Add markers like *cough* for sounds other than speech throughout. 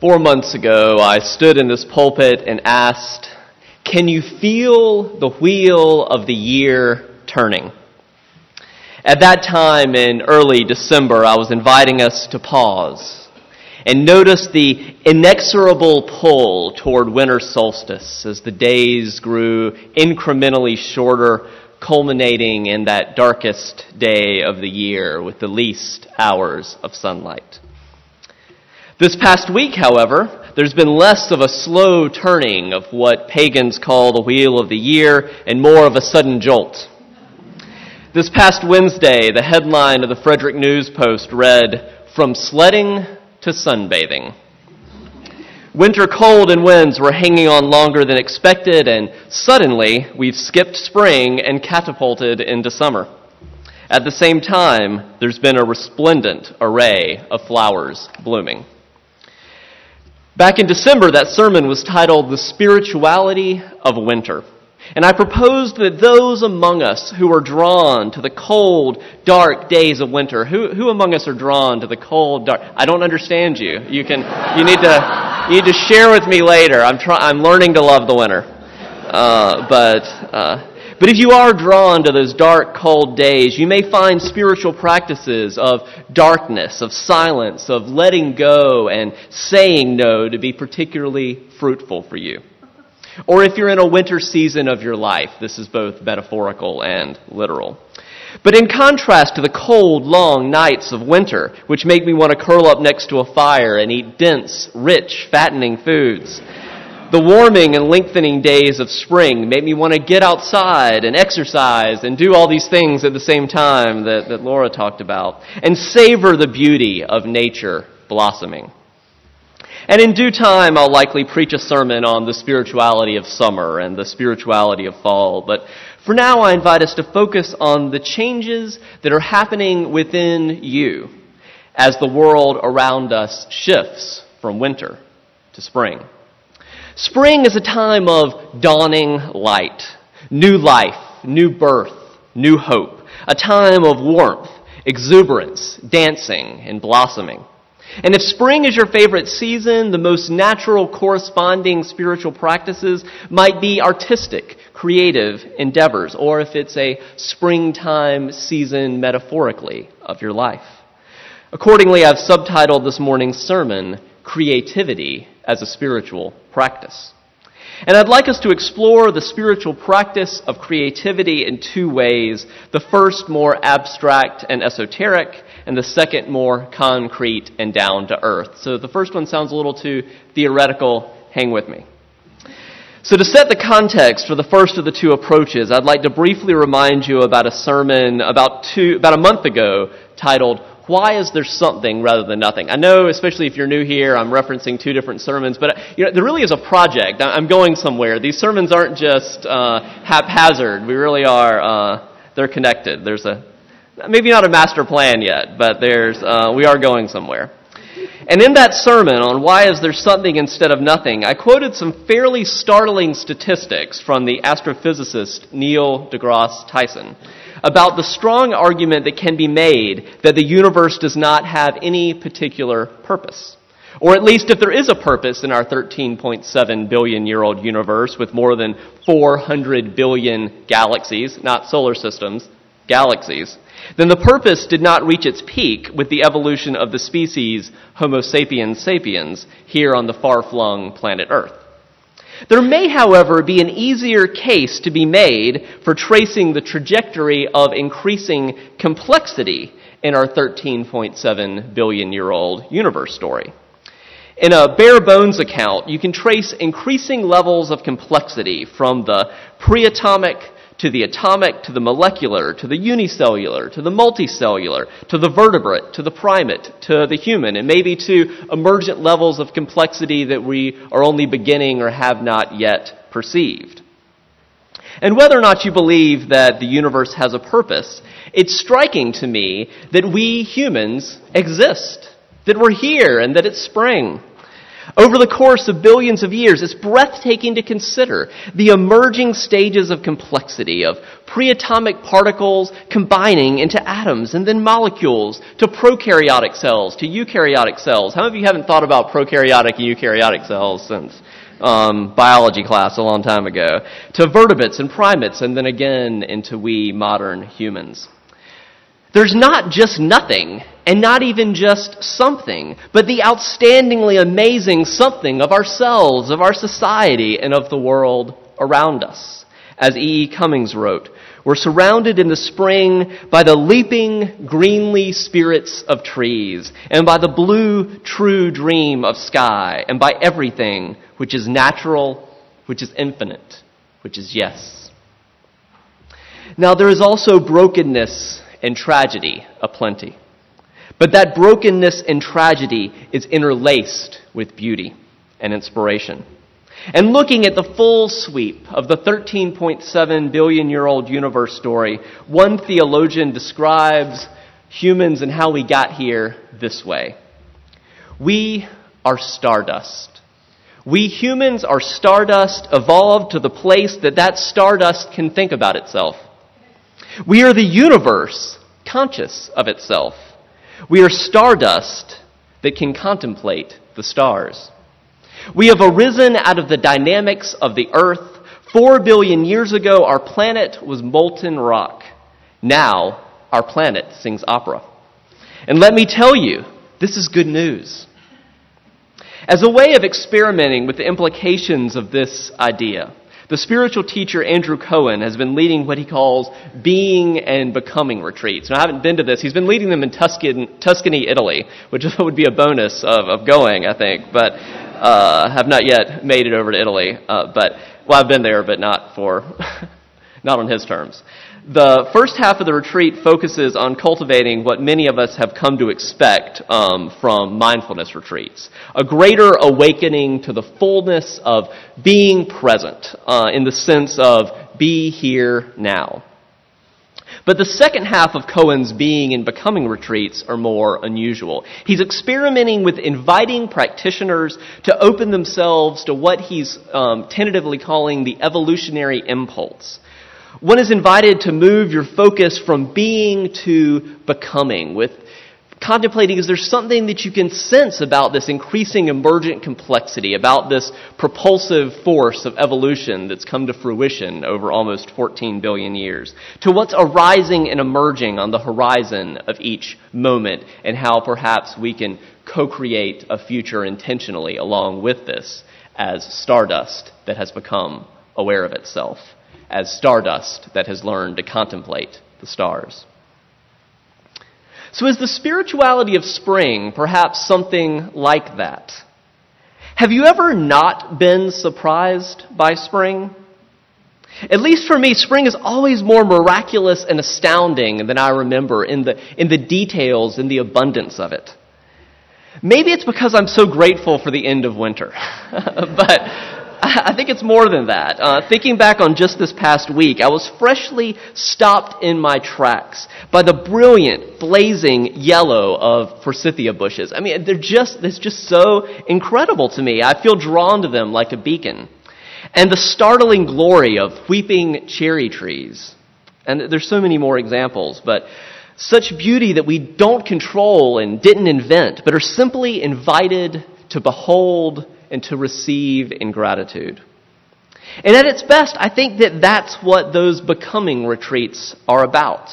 Four months ago, I stood in this pulpit and asked, Can you feel the wheel of the year turning? At that time in early December, I was inviting us to pause and notice the inexorable pull toward winter solstice as the days grew incrementally shorter, culminating in that darkest day of the year with the least hours of sunlight. This past week, however, there's been less of a slow turning of what pagans call the wheel of the year and more of a sudden jolt. This past Wednesday, the headline of the Frederick News Post read, From Sledding to Sunbathing. Winter cold and winds were hanging on longer than expected, and suddenly we've skipped spring and catapulted into summer. At the same time, there's been a resplendent array of flowers blooming. Back in December, that sermon was titled The Spirituality of Winter. And I proposed that those among us who are drawn to the cold, dark days of winter, who, who among us are drawn to the cold, dark, I don't understand you. You can, you need to, you need to share with me later. I'm try, I'm learning to love the winter. Uh, but, uh, but if you are drawn to those dark, cold days, you may find spiritual practices of darkness, of silence, of letting go and saying no to be particularly fruitful for you. Or if you're in a winter season of your life, this is both metaphorical and literal. But in contrast to the cold, long nights of winter, which make me want to curl up next to a fire and eat dense, rich, fattening foods, the warming and lengthening days of spring made me want to get outside and exercise and do all these things at the same time that, that Laura talked about and savor the beauty of nature blossoming. And in due time, I'll likely preach a sermon on the spirituality of summer and the spirituality of fall. But for now, I invite us to focus on the changes that are happening within you as the world around us shifts from winter to spring. Spring is a time of dawning light, new life, new birth, new hope, a time of warmth, exuberance, dancing, and blossoming. And if spring is your favorite season, the most natural corresponding spiritual practices might be artistic, creative endeavors, or if it's a springtime season metaphorically of your life. Accordingly, I've subtitled this morning's sermon, Creativity as a Spiritual Practice. And I'd like us to explore the spiritual practice of creativity in two ways. The first more abstract and esoteric, and the second more concrete and down to earth. So the first one sounds a little too theoretical. Hang with me. So to set the context for the first of the two approaches, I'd like to briefly remind you about a sermon about two, about a month ago titled why is there something rather than nothing? I know, especially if you're new here, I'm referencing two different sermons, but you know, there really is a project. I'm going somewhere. These sermons aren't just uh, haphazard. We really are. Uh, they're connected. There's a maybe not a master plan yet, but there's uh, we are going somewhere. And in that sermon on why is there something instead of nothing, I quoted some fairly startling statistics from the astrophysicist Neil deGrasse Tyson about the strong argument that can be made that the universe does not have any particular purpose. Or at least if there is a purpose in our 13.7 billion year old universe with more than 400 billion galaxies, not solar systems, galaxies, then the purpose did not reach its peak with the evolution of the species Homo sapiens sapiens here on the far flung planet Earth. There may, however, be an easier case to be made for tracing the trajectory of increasing complexity in our 13.7 billion year old universe story. In a bare bones account, you can trace increasing levels of complexity from the pre-atomic to the atomic, to the molecular, to the unicellular, to the multicellular, to the vertebrate, to the primate, to the human, and maybe to emergent levels of complexity that we are only beginning or have not yet perceived. And whether or not you believe that the universe has a purpose, it's striking to me that we humans exist, that we're here, and that it's spring. Over the course of billions of years, it's breathtaking to consider the emerging stages of complexity of preatomic particles combining into atoms and then molecules to prokaryotic cells to eukaryotic cells. How many of you haven't thought about prokaryotic and eukaryotic cells since um, biology class a long time ago? To vertebrates and primates and then again into we modern humans. There's not just nothing, and not even just something, but the outstandingly amazing something of ourselves, of our society, and of the world around us. As E. E. Cummings wrote, we're surrounded in the spring by the leaping, greenly spirits of trees, and by the blue, true dream of sky, and by everything which is natural, which is infinite, which is yes. Now there is also brokenness and tragedy aplenty. But that brokenness and tragedy is interlaced with beauty and inspiration. And looking at the full sweep of the 13.7 billion year old universe story, one theologian describes humans and how we got here this way. We are stardust. We humans are stardust evolved to the place that that stardust can think about itself. We are the universe conscious of itself. We are stardust that can contemplate the stars. We have arisen out of the dynamics of the earth. Four billion years ago, our planet was molten rock. Now, our planet sings opera. And let me tell you, this is good news. As a way of experimenting with the implications of this idea, the spiritual teacher Andrew Cohen has been leading what he calls being and becoming retreats. Now, I haven't been to this. He's been leading them in Tuscan, Tuscany, Italy, which would be a bonus of, of going, I think, but uh, have not yet made it over to Italy. Uh, but well, I've been there, but not for *laughs* not on his terms. The first half of the retreat focuses on cultivating what many of us have come to expect um, from mindfulness retreats a greater awakening to the fullness of being present uh, in the sense of be here now. But the second half of Cohen's being and becoming retreats are more unusual. He's experimenting with inviting practitioners to open themselves to what he's um, tentatively calling the evolutionary impulse. One is invited to move your focus from being to becoming. With contemplating is there something that you can sense about this increasing emergent complexity, about this propulsive force of evolution that's come to fruition over almost 14 billion years, to what's arising and emerging on the horizon of each moment, and how perhaps we can co-create a future intentionally along with this as stardust that has become aware of itself as stardust that has learned to contemplate the stars. So, is the spirituality of spring perhaps something like that? Have you ever not been surprised by spring? At least for me, spring is always more miraculous and astounding than I remember in the, in the details and the abundance of it. Maybe it's because I'm so grateful for the end of winter. *laughs* but *laughs* I think it's more than that. Uh, thinking back on just this past week, I was freshly stopped in my tracks by the brilliant, blazing yellow of forsythia bushes. I mean, they're just, it's just so incredible to me. I feel drawn to them like a beacon. And the startling glory of weeping cherry trees. And there's so many more examples, but such beauty that we don't control and didn't invent, but are simply invited to behold and to receive in gratitude. And at its best, I think that that's what those becoming retreats are about.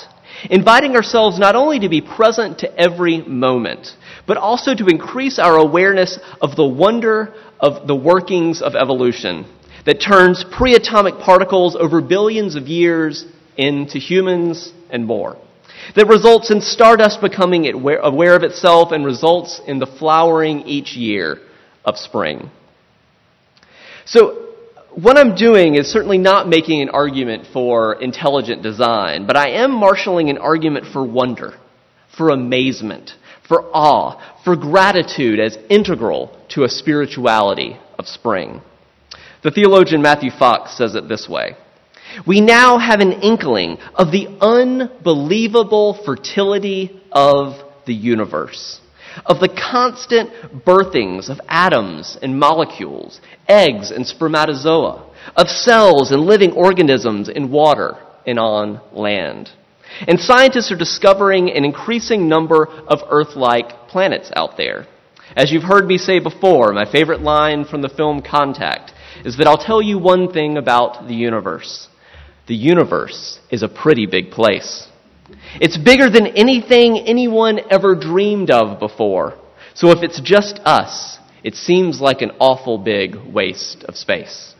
Inviting ourselves not only to be present to every moment, but also to increase our awareness of the wonder of the workings of evolution that turns pre-atomic particles over billions of years into humans and more. That results in stardust becoming aware of itself and results in the flowering each year of spring. So, what I'm doing is certainly not making an argument for intelligent design, but I am marshaling an argument for wonder, for amazement, for awe, for gratitude as integral to a spirituality of spring. The theologian Matthew Fox says it this way. We now have an inkling of the unbelievable fertility of the universe of the constant birthings of atoms and molecules, eggs and spermatozoa, of cells and living organisms in water and on land. And scientists are discovering an increasing number of Earth-like planets out there. As you've heard me say before, my favorite line from the film Contact is that I'll tell you one thing about the universe. The universe is a pretty big place. It's bigger than anything anyone ever dreamed of before. So if it's just us, it seems like an awful big waste of space.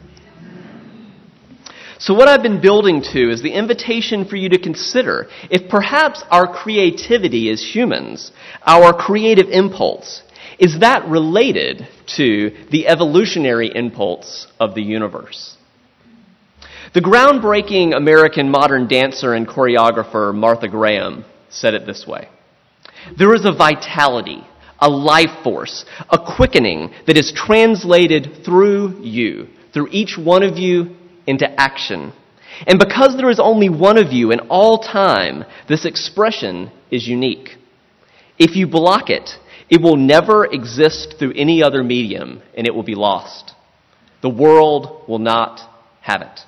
So, what I've been building to is the invitation for you to consider if perhaps our creativity as humans, our creative impulse, is that related to the evolutionary impulse of the universe? The groundbreaking American modern dancer and choreographer Martha Graham said it this way There is a vitality, a life force, a quickening that is translated through you, through each one of you into action. And because there is only one of you in all time, this expression is unique. If you block it, it will never exist through any other medium and it will be lost. The world will not have it.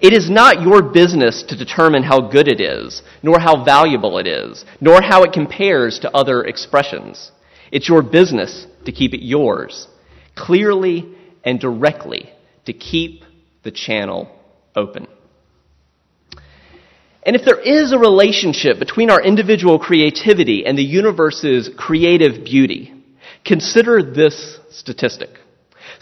It is not your business to determine how good it is, nor how valuable it is, nor how it compares to other expressions. It's your business to keep it yours, clearly and directly, to keep the channel open. And if there is a relationship between our individual creativity and the universe's creative beauty, consider this statistic.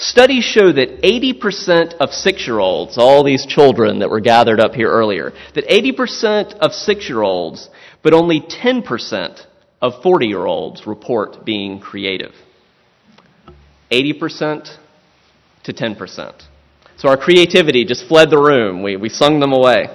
Studies show that 80% of six year olds, all these children that were gathered up here earlier, that 80% of six year olds, but only 10% of 40 year olds report being creative. 80% to 10%. So our creativity just fled the room. We, we sung them away.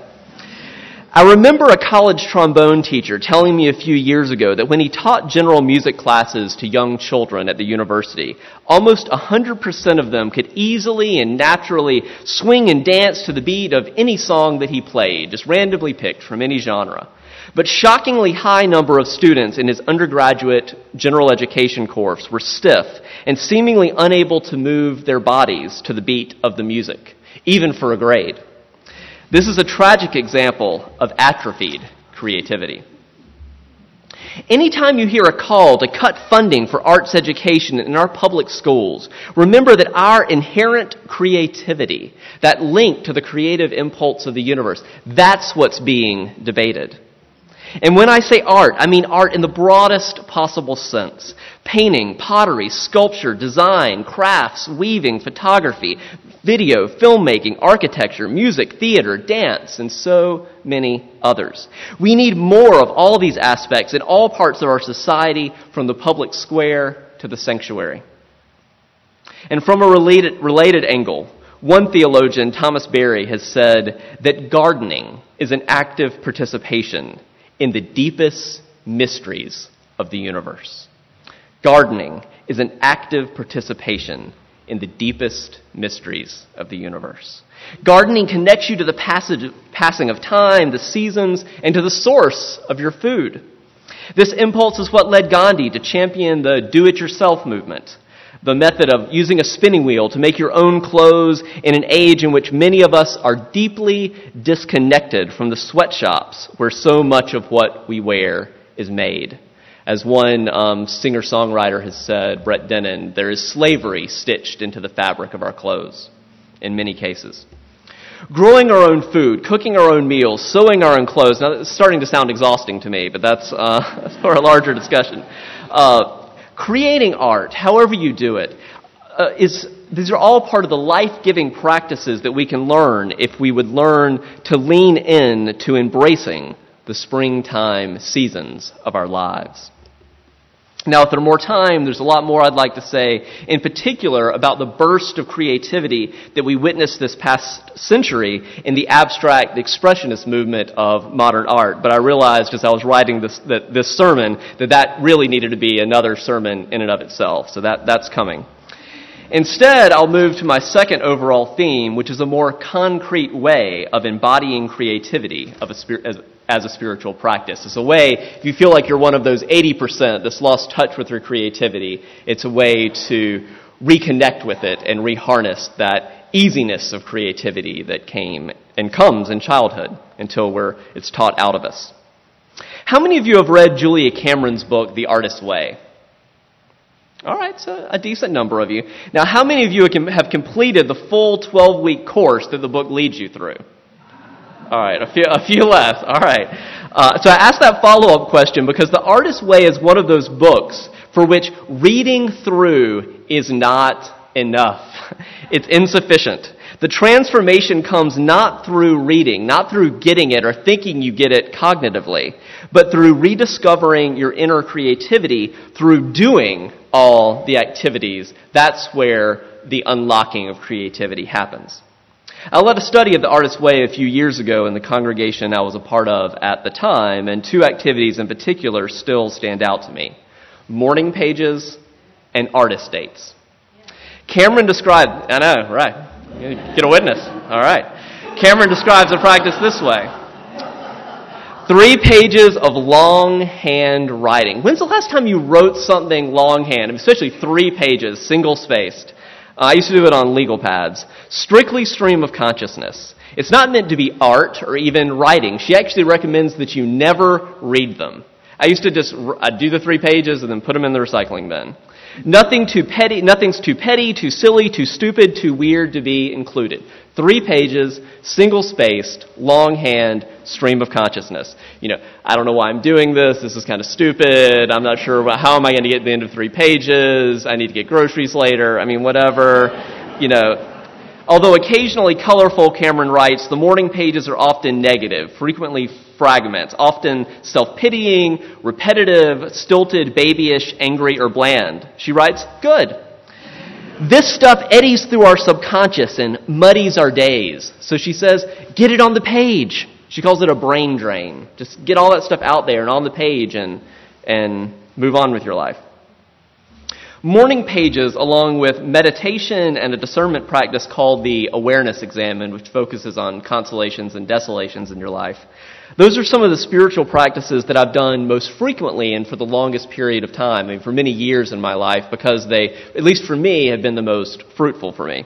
I remember a college trombone teacher telling me a few years ago that when he taught general music classes to young children at the university, almost 100% of them could easily and naturally swing and dance to the beat of any song that he played, just randomly picked from any genre. But shockingly high number of students in his undergraduate general education course were stiff and seemingly unable to move their bodies to the beat of the music, even for a grade. This is a tragic example of atrophied creativity. Anytime you hear a call to cut funding for arts education in our public schools, remember that our inherent creativity, that link to the creative impulse of the universe, that's what's being debated. And when I say art, I mean art in the broadest possible sense. Painting, pottery, sculpture, design, crafts, weaving, photography, video, filmmaking, architecture, music, theater, dance, and so many others. We need more of all these aspects in all parts of our society, from the public square to the sanctuary. And from a related, related angle, one theologian, Thomas Berry, has said that gardening is an active participation in the deepest mysteries of the universe. Gardening is an active participation in the deepest mysteries of the universe. Gardening connects you to the passage, passing of time, the seasons, and to the source of your food. This impulse is what led Gandhi to champion the do it yourself movement the method of using a spinning wheel to make your own clothes in an age in which many of us are deeply disconnected from the sweatshops where so much of what we wear is made. As one um, singer songwriter has said, Brett Dennen, there is slavery stitched into the fabric of our clothes in many cases. Growing our own food, cooking our own meals, sewing our own clothes. Now, it's starting to sound exhausting to me, but that's, uh, *laughs* that's for a larger discussion. Uh, creating art, however you do it, uh, is these are all part of the life-giving practices that we can learn if we would learn to lean in to embracing the springtime seasons of our lives. Now, if there there's more time, there's a lot more I'd like to say, in particular about the burst of creativity that we witnessed this past century in the abstract expressionist movement of modern art. But I realized as I was writing this, that, this sermon that that really needed to be another sermon in and of itself. So that, that's coming. Instead, I'll move to my second overall theme, which is a more concrete way of embodying creativity of a as, as a spiritual practice. It's a way, if you feel like you're one of those 80% that's lost touch with your creativity, it's a way to reconnect with it and reharness that easiness of creativity that came and comes in childhood until we're, it's taught out of us. How many of you have read Julia Cameron's book, The Artist's Way? All right, so a decent number of you. Now, how many of you have completed the full 12 week course that the book leads you through? All right, a few, a few less. All right. Uh, so I asked that follow up question because The Artist's Way is one of those books for which reading through is not enough. *laughs* It's insufficient. The transformation comes not through reading, not through getting it or thinking you get it cognitively, but through rediscovering your inner creativity through doing all the activities. That's where the unlocking of creativity happens. I led a study of the Artist's Way a few years ago in the congregation I was a part of at the time, and two activities in particular still stand out to me morning pages and artist dates. Cameron described, I know, right. Get a witness. All right. Cameron describes the practice this way. Three pages of longhand writing. When's the last time you wrote something longhand, especially three pages, single spaced? I used to do it on legal pads. Strictly stream of consciousness. It's not meant to be art or even writing. She actually recommends that you never read them. I used to just I'd uh, do the three pages and then put them in the recycling bin. Nothing too petty, nothing's too petty, too silly, too stupid, too weird to be included. Three pages, single spaced, longhand, stream of consciousness. You know, I don't know why I'm doing this. This is kind of stupid. I'm not sure how am I going to get to the end of three pages. I need to get groceries later. I mean, whatever. You know, Although occasionally colorful, Cameron writes, the morning pages are often negative, frequently fragments, often self-pitying, repetitive, stilted, babyish, angry, or bland. She writes, good. This stuff eddies through our subconscious and muddies our days. So she says, get it on the page. She calls it a brain drain. Just get all that stuff out there and on the page and, and move on with your life. Morning pages, along with meditation and a discernment practice called the awareness examen, which focuses on consolations and desolations in your life. Those are some of the spiritual practices that I've done most frequently and for the longest period of time, I mean, for many years in my life, because they, at least for me, have been the most fruitful for me.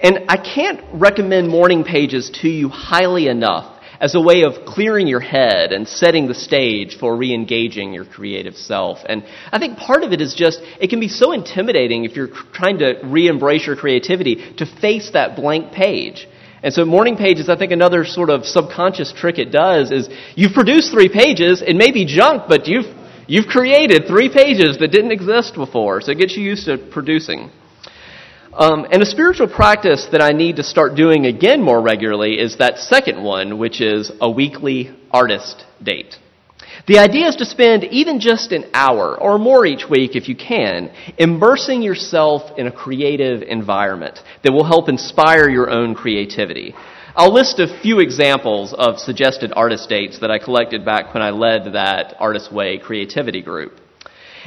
And I can't recommend morning pages to you highly enough as a way of clearing your head and setting the stage for re-engaging your creative self. And I think part of it is just, it can be so intimidating if you're trying to re-embrace your creativity to face that blank page. And so morning pages, I think another sort of subconscious trick it does is you've produced three pages, it may be junk, but you've, you've created three pages that didn't exist before, so it gets you used to producing. Um, and a spiritual practice that I need to start doing again more regularly is that second one, which is a weekly artist date. The idea is to spend even just an hour or more each week, if you can, immersing yourself in a creative environment that will help inspire your own creativity. I'll list a few examples of suggested artist dates that I collected back when I led that Artist Way creativity group.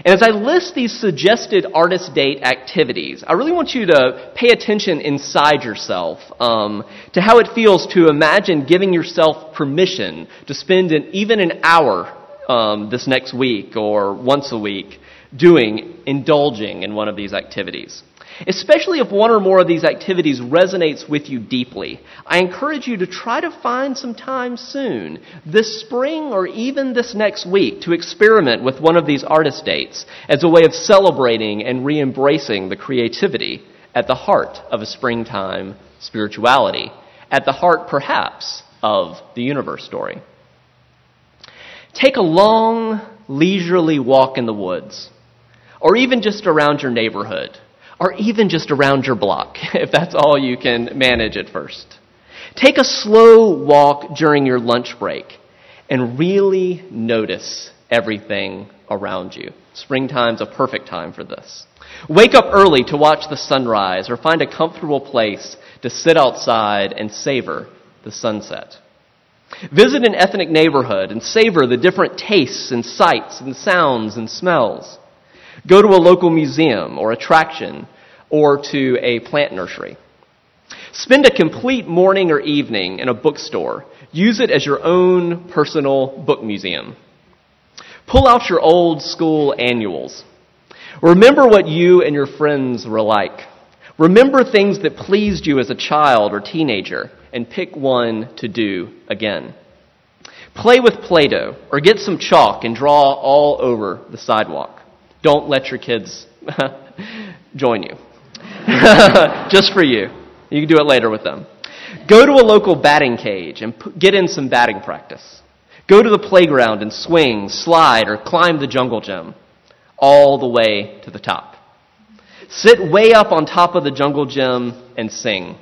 And as I list these suggested artist date activities, I really want you to pay attention inside yourself um, to how it feels to imagine giving yourself permission to spend an, even an hour um, this next week or once a week doing, indulging in one of these activities. Especially if one or more of these activities resonates with you deeply, I encourage you to try to find some time soon, this spring or even this next week, to experiment with one of these artist dates as a way of celebrating and re embracing the creativity at the heart of a springtime spirituality, at the heart, perhaps, of the universe story. Take a long, leisurely walk in the woods, or even just around your neighborhood or even just around your block, *laughs* if that's all you can manage at first. Take a slow walk during your lunch break and really notice everything around you. Springtime's a perfect time for this. Wake up early to watch the sunrise or find a comfortable place to sit outside and savor the sunset. Visit an ethnic neighborhood and savor the different tastes and sights and sounds and smells. Go to a local museum or attraction or to a plant nursery. Spend a complete morning or evening in a bookstore. Use it as your own personal book museum. Pull out your old school annuals. Remember what you and your friends were like. Remember things that pleased you as a child or teenager and pick one to do again. Play with Play Doh or get some chalk and draw all over the sidewalk. Don't let your kids *laughs* join you. *laughs* Just for you. You can do it later with them. Go to a local batting cage and get in some batting practice. Go to the playground and swing, slide, or climb the jungle gym all the way to the top. Sit way up on top of the jungle gym and sing.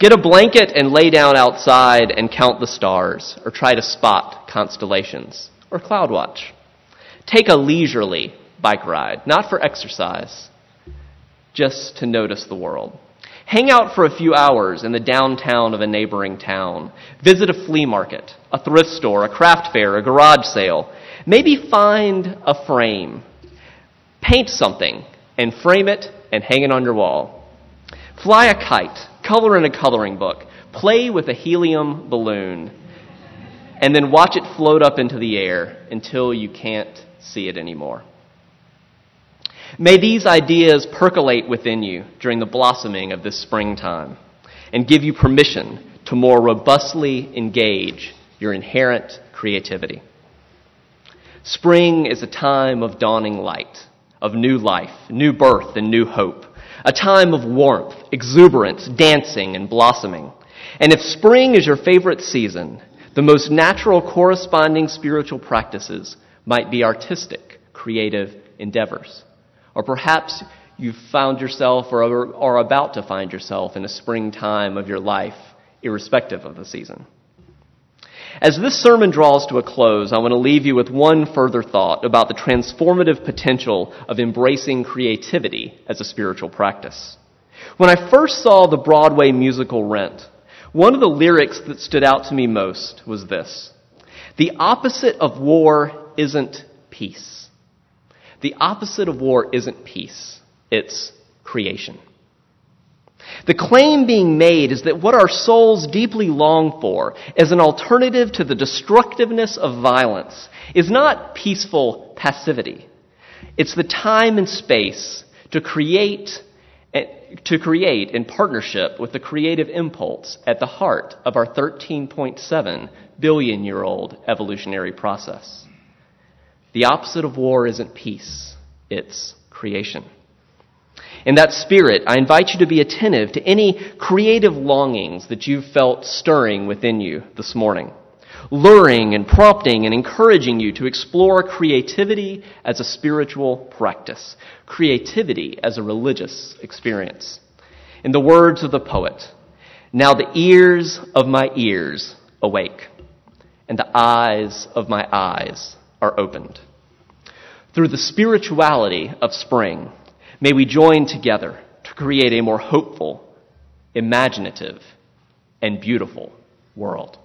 Get a blanket and lay down outside and count the stars, or try to spot constellations, or cloud watch. Take a leisurely bike ride, not for exercise, just to notice the world. Hang out for a few hours in the downtown of a neighboring town. Visit a flea market, a thrift store, a craft fair, a garage sale. Maybe find a frame. Paint something and frame it and hang it on your wall. Fly a kite, color in a coloring book, play with a helium balloon, and then watch it float up into the air until you can't see it anymore. May these ideas percolate within you during the blossoming of this springtime and give you permission to more robustly engage your inherent creativity. Spring is a time of dawning light, of new life, new birth, and new hope. A time of warmth, exuberance, dancing, and blossoming. And if spring is your favorite season, the most natural corresponding spiritual practices might be artistic, creative endeavors. Or perhaps you've found yourself or are about to find yourself in a springtime of your life, irrespective of the season. As this sermon draws to a close, I want to leave you with one further thought about the transformative potential of embracing creativity as a spiritual practice. When I first saw the Broadway musical Rent, one of the lyrics that stood out to me most was this The opposite of war isn't peace. The opposite of war isn't peace, it's creation. The claim being made is that what our souls deeply long for as an alternative to the destructiveness of violence is not peaceful passivity. It's the time and space to create eh, to create in partnership with the creative impulse at the heart of our 13.7 billion year old evolutionary process. The opposite of war isn't peace, it's creation. In that spirit, I invite you to be attentive to any creative longings that you've felt stirring within you this morning, luring and prompting and encouraging you to explore creativity as a spiritual practice, creativity as a religious experience. In the words of the poet, now the ears of my ears awake, and the eyes of my eyes are opened. Through the spirituality of spring, may we join together to create a more hopeful, imaginative, and beautiful world.